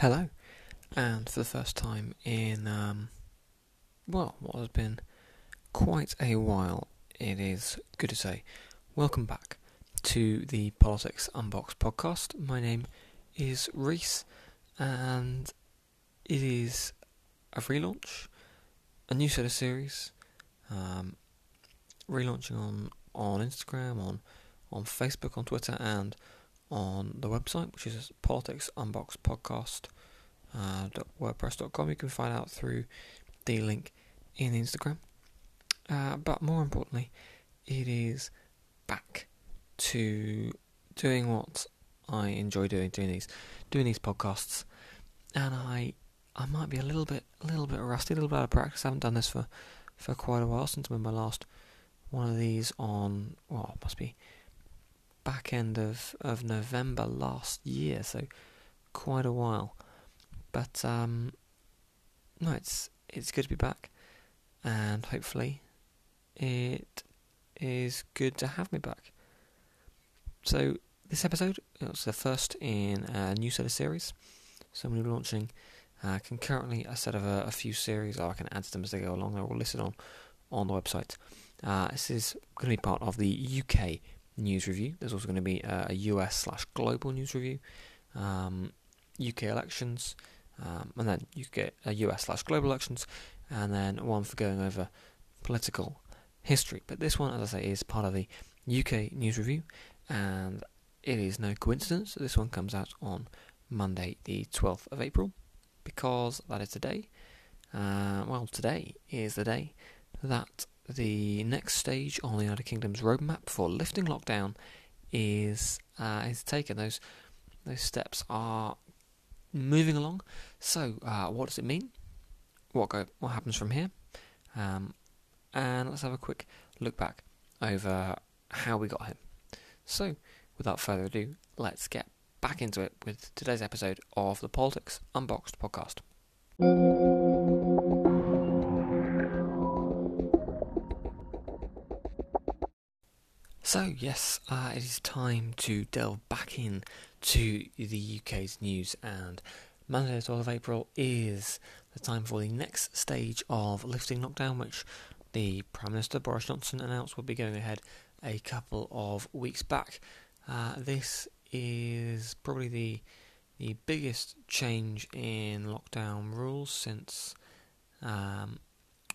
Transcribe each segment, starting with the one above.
Hello, and for the first time in, um, well, what has been quite a while, it is good to say, welcome back to the Politics Unboxed podcast. My name is Reese, and it is a relaunch, a new set of series, um, relaunching on, on Instagram, on, on Facebook, on Twitter, and on the website, which is Politics Unboxed Podcast. Uh. You can find out through the link in Instagram. Uh, but more importantly, it is back to doing what I enjoy doing, doing these, doing these podcasts, and I, I might be a little bit, a little bit rusty, a little bit out of practice. I haven't done this for, for quite a while since made my last one of these on, well, it must be back end of, of November last year, so quite a while. But um, no, it's it's good to be back, and hopefully, it is good to have me back. So this episode it's the first in a new set of series. So I'm going to be launching uh, concurrently a set of a, a, few series. Or I can add to them as they go along. They're all listed on on the website. Uh, this is going to be part of the UK news review. There's also going to be a US slash global news review, um, UK elections, um, and then you get a US slash global elections, and then one for going over political history. But this one, as I say, is part of the UK news review, and it is no coincidence that this one comes out on Monday, the 12th of April, because that is today. Uh, well, today is the day that the next stage on the United Kingdom's roadmap for lifting lockdown is uh, is taken. Those those steps are moving along. So, uh, what does it mean? What go? What happens from here? Um, and let's have a quick look back over how we got here. So, without further ado, let's get back into it with today's episode of the Politics Unboxed podcast. So, yes, uh, it is time to delve back in to the UK's news, and Monday, the 12th of April, is the time for the next stage of lifting lockdown, which the Prime Minister Boris Johnson announced will be going ahead a couple of weeks back. Uh, this is probably the the biggest change in lockdown rules since um,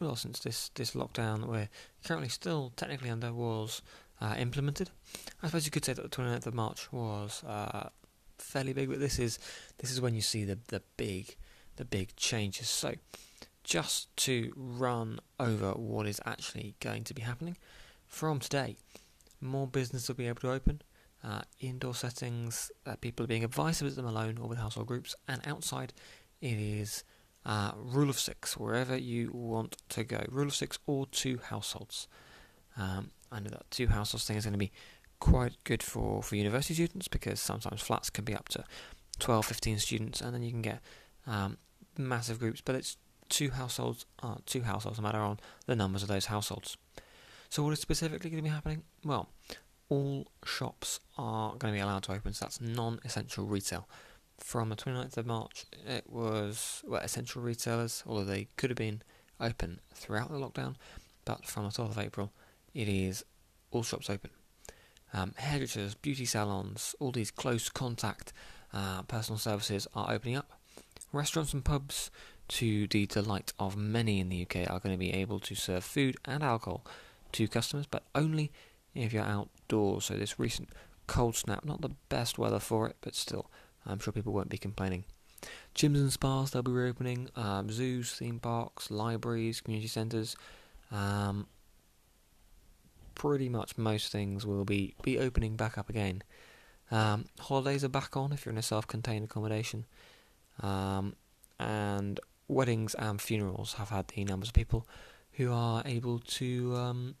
well since this this lockdown that we're currently still technically under was uh, implemented. I suppose you could say that the 29th of March was uh, fairly big, but this is this is when you see the the big the big changes. So, just to run over what is actually going to be happening from today, more business will be able to open. Uh, indoor settings, people are being advised to visit them alone or with household groups, and outside, it is uh, rule of six wherever you want to go. Rule of six or two households. Um, I know that two households thing is going to be quite good for, for university students because sometimes flats can be up to 12, 15 students, and then you can get um, massive groups. But it's two households, uh, two households, no matter on the numbers of those households. So what is specifically going to be happening? Well, all shops are going to be allowed to open, so that's non-essential retail. From the 29th of March, it was well, essential retailers, although they could have been open throughout the lockdown, but from the 12th of April, it is all shops open. Um, hairdressers, beauty salons, all these close contact uh, personal services are opening up. Restaurants and pubs, to the delight of many in the UK, are going to be able to serve food and alcohol to customers, but only if you're outdoors. So, this recent cold snap, not the best weather for it, but still, I'm sure people won't be complaining. Gyms and spas, they'll be reopening, um, zoos, theme parks, libraries, community centres, um, pretty much most things will be, be opening back up again. Um, holidays are back on if you're in a self-contained accommodation, um, and weddings and funerals have had the numbers of people who are able to um,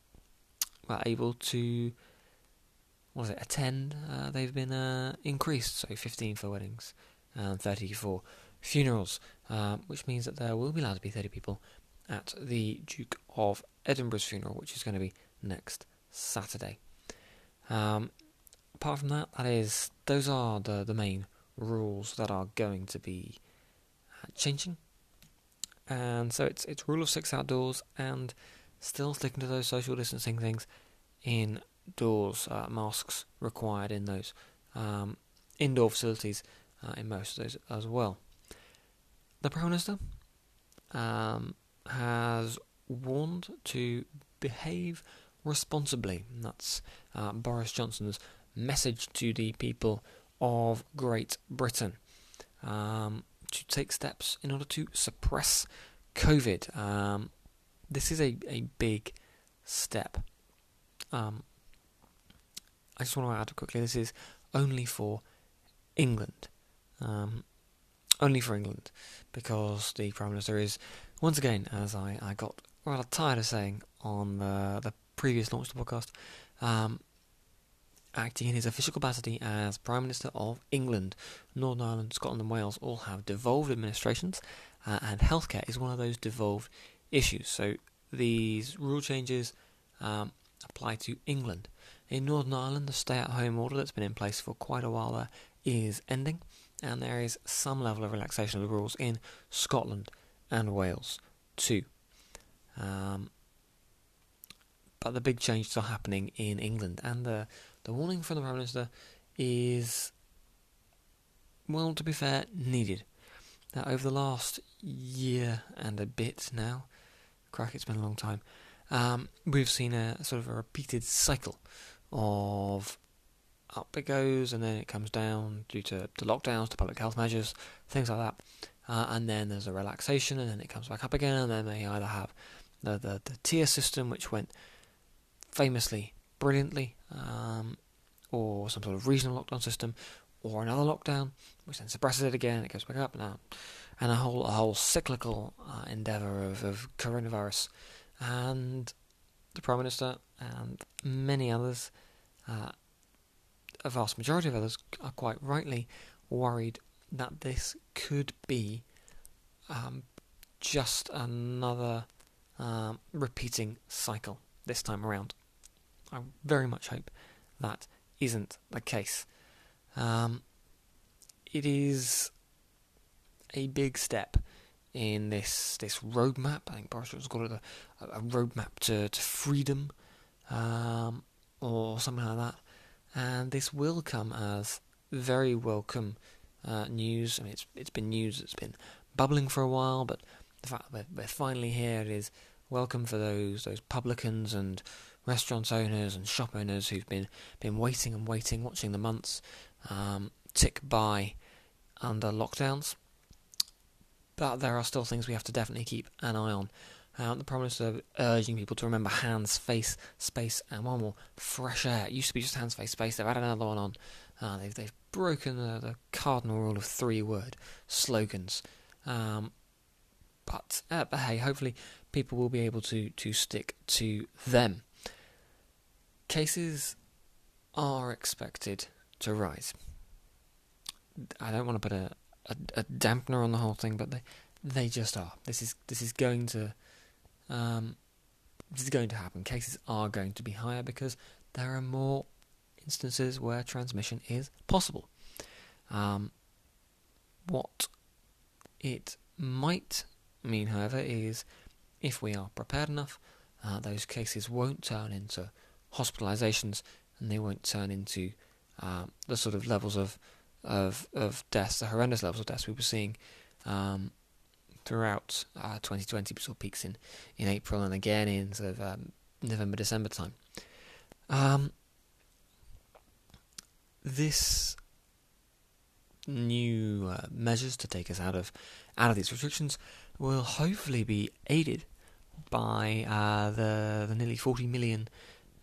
able to what is it attend. Uh, they've been uh, increased, so 15 for weddings and 30 for funerals, uh, which means that there will be allowed to be 30 people at the Duke of Edinburgh's funeral, which is going to be next Saturday. Um, apart from that, that is those are the the main rules that are going to be changing, and so it's it's rule of six outdoors and still sticking to those social distancing things indoors. Uh, masks required in those um, indoor facilities uh, in most of those as well. The Prime Minister um, has warned to behave responsibly. That's uh, Boris Johnson's message to the people of Great Britain um, to take steps in order to suppress COVID. Um, this is a, a big step. Um, I just want to add quickly this is only for England. Um, only for England, because the Prime Minister is, once again, as I, I got rather tired of saying on the, the previous launch of the podcast, um, acting in his official capacity as Prime Minister of England. Northern Ireland, Scotland, and Wales all have devolved administrations, uh, and healthcare is one of those devolved issues. So these rule changes um, apply to England. In Northern Ireland, the stay at home order that's been in place for quite a while there is ending, and there is some level of relaxation of the rules in Scotland and Wales too. Um, but the big changes are happening in England, and the the warning from the Prime Minister is, well, to be fair, needed. Now, over the last year and a bit now, crack, it's been a long time, um, we've seen a sort of a repeated cycle of up it goes and then it comes down due to, to lockdowns, to public health measures, things like that. Uh, and then there's a relaxation and then it comes back up again and then they either have the, the, the tier system which went famously brilliantly, um, or some sort of regional lockdown system, or another lockdown, which then suppresses it again, it goes back up and down, and a whole a whole cyclical uh, endeavour of, of coronavirus, and the prime minister and many others, uh, a vast majority of others, are quite rightly worried that this could be um, just another um, repeating cycle this time around. I very much hope that isn't the case. Um, it is a big step in this this roadmap. I think Boris Johnson's called it a, a roadmap to, to freedom, um, or something like that. And this will come as very welcome uh, news. I mean, it's it's been news that's been bubbling for a while, but the fact that we're, we're finally here is welcome for those those publicans and restaurant owners and shop owners who've been been waiting and waiting, watching the months um, tick by under lockdowns. But there are still things we have to definitely keep an eye on. Uh, the Prime Minister urging people to remember hands, face, space, and one more fresh air. It used to be just hands, face, space. They've added another one on. Uh, they've they've broken the, the cardinal rule of three word slogans. Um, but, uh, but hey, hopefully people will be able to to stick to them cases are expected to rise. I don't want to put a, a, a, dampener on the whole thing, but they they just are. This is this is going to um, this is going to happen. Cases are going to be higher because there are more instances where transmission is possible. Um, what it might mean, however, is if we are prepared enough, uh, those cases won't turn into hospitalizations, and they won't turn into um, the sort of levels of of of deaths, the horrendous levels of deaths we were seeing um, throughout uh, 2020. We saw peaks in, in April and again in sort of um, November, December time. Um, this new uh, measures to take us out of out of these restrictions will hopefully be aided by uh, the the nearly 40 million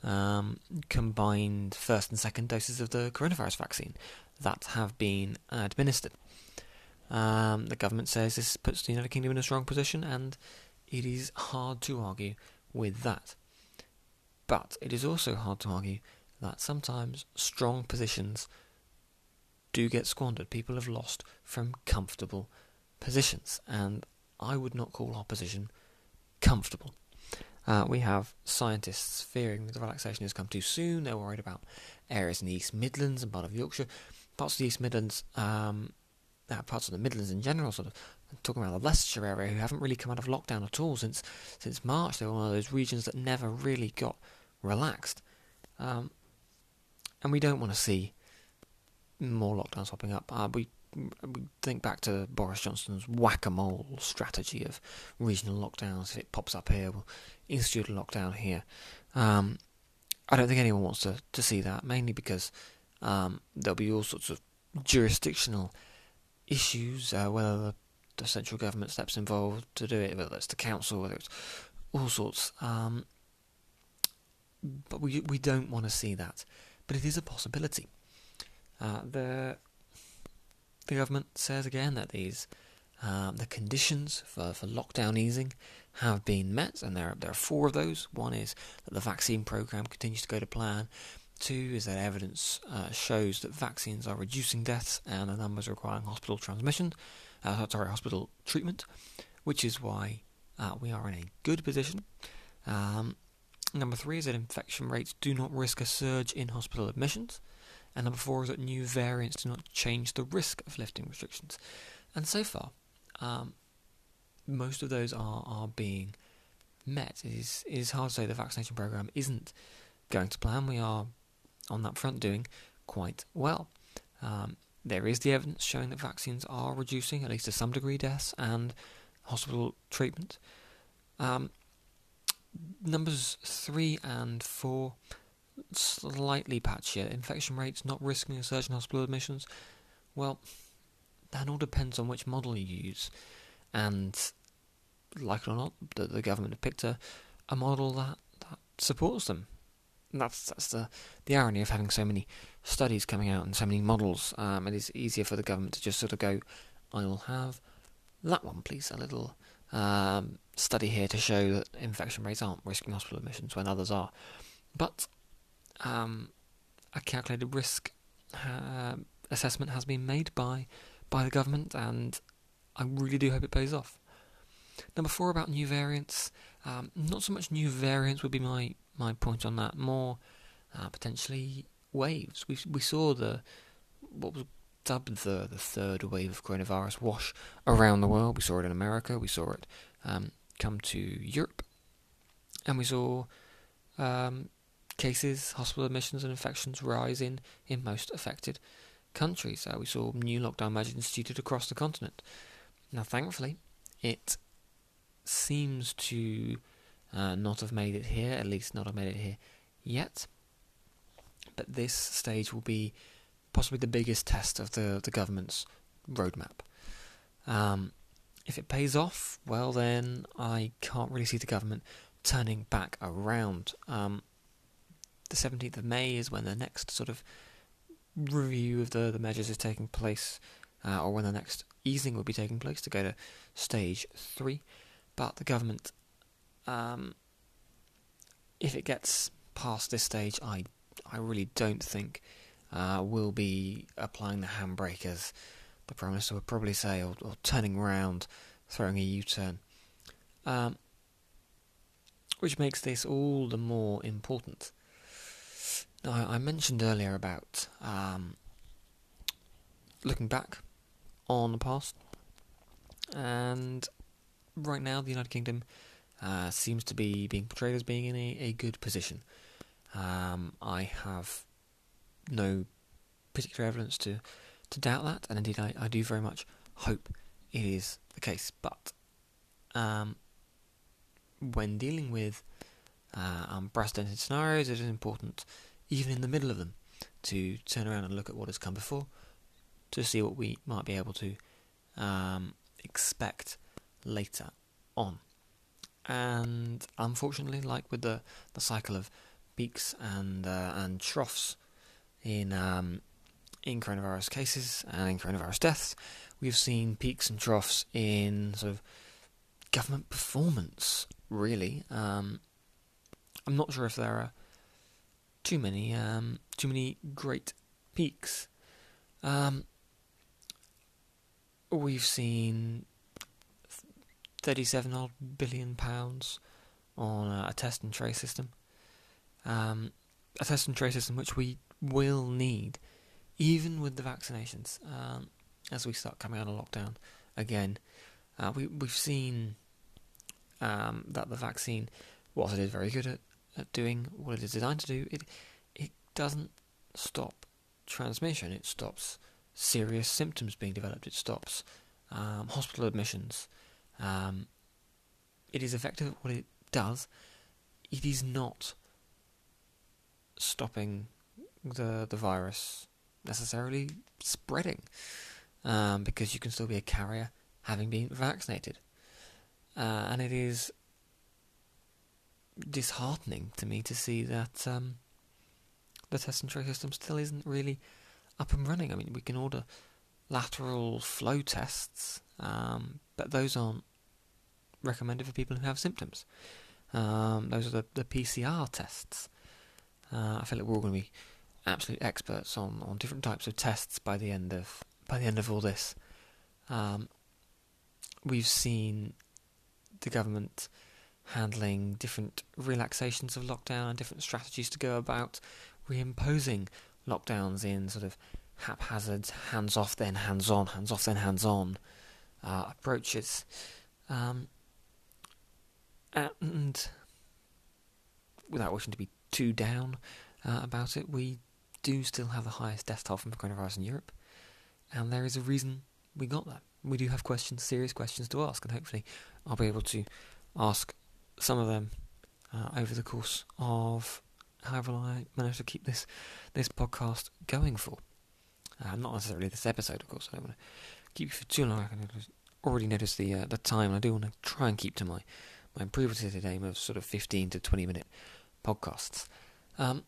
um, combined first and second doses of the coronavirus vaccine that have been administered. Um, the government says this puts the United Kingdom in a strong position, and it is hard to argue with that. But it is also hard to argue that sometimes strong positions do get squandered. People have lost from comfortable positions, and I would not call our position comfortable. Uh, we have scientists fearing that the relaxation has come too soon. They're worried about areas in the East Midlands and part of Yorkshire, parts of the East Midlands, um, uh, parts of the Midlands in general, sort of talking about the Leicestershire area, who haven't really come out of lockdown at all since since March. They were one of those regions that never really got relaxed, um, and we don't want to see more lockdowns popping up. Uh, we we think back to Boris Johnson's whack-a-mole strategy of regional lockdowns. If it pops up here, we'll institute a lockdown here. Um, I don't think anyone wants to, to see that, mainly because um, there'll be all sorts of jurisdictional issues, uh, whether the, the, central government steps involved to do it, whether it's the council, whether it's all sorts. Um, but we we don't want to see that, but it is a possibility. Uh, the the government says again that these um, the conditions for, for lockdown easing have been met, and there are, there are four of those. One is that the vaccine program continues to go to plan. Two is that evidence uh, shows that vaccines are reducing deaths and the numbers requiring hospital transmission, uh, sorry, hospital treatment, which is why uh, we are in a good position. Um, number three is that infection rates do not risk a surge in hospital admissions. And number four is that new variants do not change the risk of lifting restrictions. And so far, um, most of those are, are being met. It is, it is hard to say the vaccination program isn't going to plan. We are on that front doing quite well. Um, there is the evidence showing that vaccines are reducing, at least to some degree, deaths and hospital treatment. Um, numbers three and four slightly patchier. Infection rates not risking a surge in hospital admissions. Well, that all depends on which model you use, and like it or not, the, the government have picked a, a model that, that supports them. And that's that's the the irony of having so many studies coming out and so many models. Um, it is easier for the government to just sort of go, "I will have that one, please." A little um, study here to show that infection rates aren't risking hospital admissions when others are. But um, a calculated risk uh, assessment has been made by by the government, and I really do hope it pays off. Number four about new variants. Um, not so much new variants would be my, my point on that. More uh, potentially waves. We we saw the what was dubbed the the third wave of coronavirus wash around the world. We saw it in America. We saw it um, come to Europe, and we saw um, cases, hospital admissions, and infections rise in in most affected countries. Uh, we saw new lockdown measures instituted across the continent. Now, thankfully, it seems to uh, not have made it here, at least not have made it here yet. But this stage will be possibly the biggest test of the, the government's roadmap. Um, if it pays off, well, then I can't really see the government turning back around. Um, the 17th of May is when the next sort of review of the, the measures is taking place, uh, or when the next easing will be taking place to go to stage three. But the government, um, if it gets past this stage, I I really don't think uh, will be applying the handbrake as the Prime Minister would probably say, or, or turning around, throwing a U-turn. Um, which makes this all the more important. Now, I mentioned earlier about um, looking back on the past, and right now the United Kingdom uh, seems to be being portrayed as being in a, a good position. Um, I have no particular evidence to, to doubt that, and indeed I, I do very much hope it is the case. But um, when dealing with uh, unprecedented scenarios, it is important even in the middle of them, to turn around and look at what has come before, to see what we might be able to um, expect later on. And unfortunately, like with the, the cycle of peaks and uh, and troughs in um, in coronavirus cases and in coronavirus deaths, we've seen peaks and troughs in sort of government performance. Really, um, I'm not sure if there are too many, um, too many great peaks. Um, we've seen thirty-seven odd billion pounds on a, a test and trace system. Um, a test and trace system which we will need, even with the vaccinations, um, as we start coming out of lockdown again. Uh, we we've seen um, that the vaccine, whilst it is very good at, at doing what it is designed to do, it it doesn't stop transmission. It stops serious symptoms being developed. It stops um, hospital admissions. Um, it is effective at what it does. It is not stopping the the virus necessarily spreading, um, because you can still be a carrier having been vaccinated, uh, and it is disheartening to me to see that um, the test and trace system still isn't really up and running. I mean, we can order lateral flow tests, um, but those aren't recommended for people who have symptoms. Um, those are the, the PCR tests. Uh, I feel like we're all going to be absolute experts on, on different types of tests by the end of by the end of all this. Um, we've seen the government handling different relaxations of lockdown and different strategies to go about reimposing lockdowns in sort of haphazard, hands off then hands on, hands off then hands on uh, approaches. Um, and without wishing to be too down uh, about it, we do still have the highest death toll from coronavirus in Europe, and there is a reason we got that. We do have questions, serious questions to ask, and hopefully I'll be able to ask some of them uh, over the course of however long I manage to keep this this podcast going for. Uh, not necessarily this episode, of course. I don't want to keep you for too long. I can already notice the uh, the time. I do want to try and keep to my my previously aim of sort of fifteen to twenty minute podcasts. Um,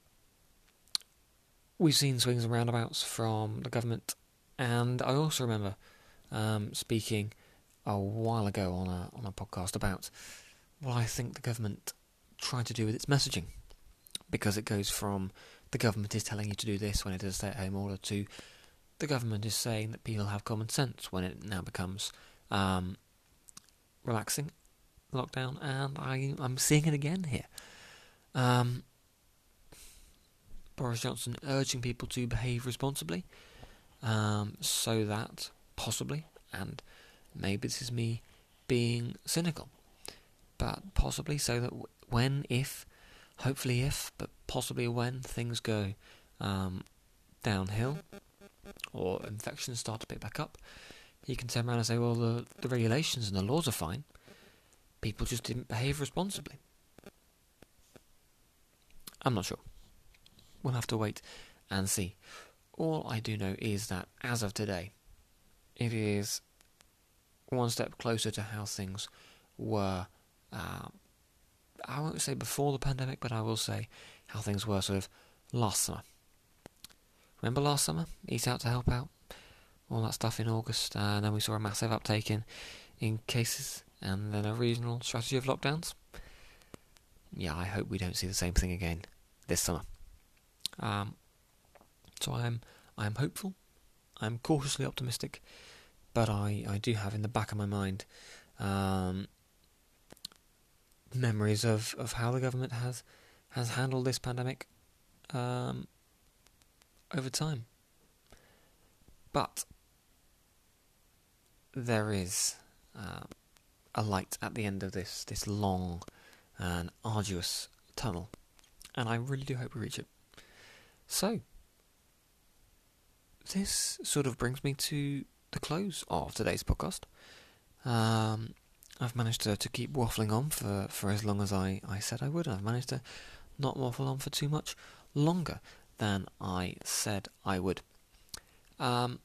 we've seen swings and roundabouts from the government, and I also remember um, speaking a while ago on a on a podcast about what I think the government tried to do with its messaging because it goes from the government is telling you to do this when it is a stay-at-home order to the government is saying that people have common sense when it now becomes um, relaxing lockdown, and I, I'm seeing it again here. Um, Boris Johnson urging people to behave responsibly, um, so that possibly, and maybe this is me being cynical, but possibly so that when, if hopefully if, but possibly when things go um, downhill or infections start to pick back up, you can turn around and say, well, the, the regulations and the laws are fine. People just didn't behave responsibly. I'm not sure. We'll have to wait and see. All I do know is that as of today, it is one step closer to how things were uh, I won't say before the pandemic, but I will say how things were sort of last summer. Remember last summer? Eat Out to Help Out? All that stuff in August, uh, and then we saw a massive uptake in, in cases, and then a regional strategy of lockdowns. Yeah, I hope we don't see the same thing again this summer. Um, so I'm I'm hopeful. I'm cautiously optimistic, but I, I do have in the back of my mind um, memories of, of how the government has has handled this pandemic um, over time. But there is uh, a light at the end of this this long and arduous tunnel, and I really do hope we reach it. So, this sort of brings me to the close of today's podcast. Um, I've managed to, to keep waffling on for, for as long as I, I said I would. I've managed to not waffle on for too much longer than I said I would. Um,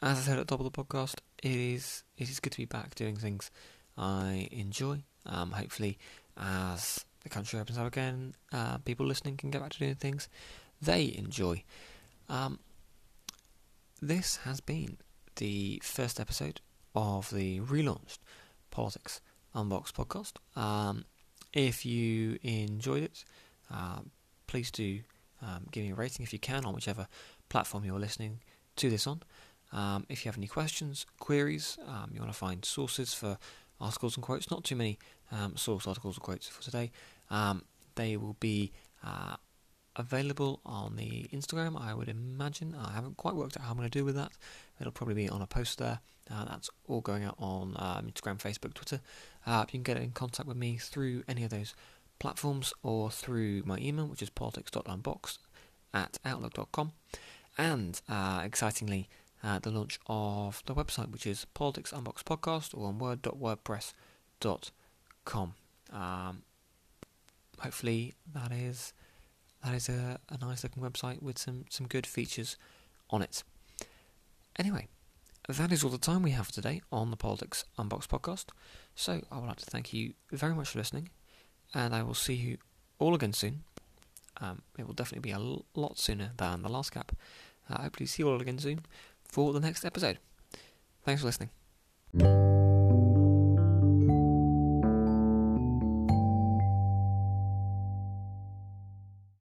as I said at the top of the podcast, it is it is good to be back doing things I enjoy. Um, hopefully, as the country opens up again, uh, people listening can get back to doing things they enjoy. Um, this has been the first episode of the relaunched Politics Unboxed podcast. Um, if you enjoyed it, uh, please do um, give me a rating if you can on whichever platform you're listening to this on. Um, if you have any questions, queries, um, you want to find sources for articles and quotes, not too many um, source articles or quotes for today. Um, they will be uh, available on the Instagram, I would imagine. I haven't quite worked out how I'm going to do with that. It'll probably be on a post there. Uh, that's all going out on um, Instagram, Facebook, Twitter. Uh, you can get in contact with me through any of those platforms or through my email, which is politics.unboxed at outlook.com. And uh, excitingly, uh, the launch of the website, which is Politics Podcast, or on word.wordpress.com. Um, hopefully, that is that is a, a nice looking website with some, some good features on it. Anyway, that is all the time we have today on the Politics Unboxed podcast. So I would like to thank you very much for listening, and I will see you all again soon. Um, it will definitely be a lot sooner than the last cap. Uh, hopefully, see you all again soon for the next episode. Thanks for listening.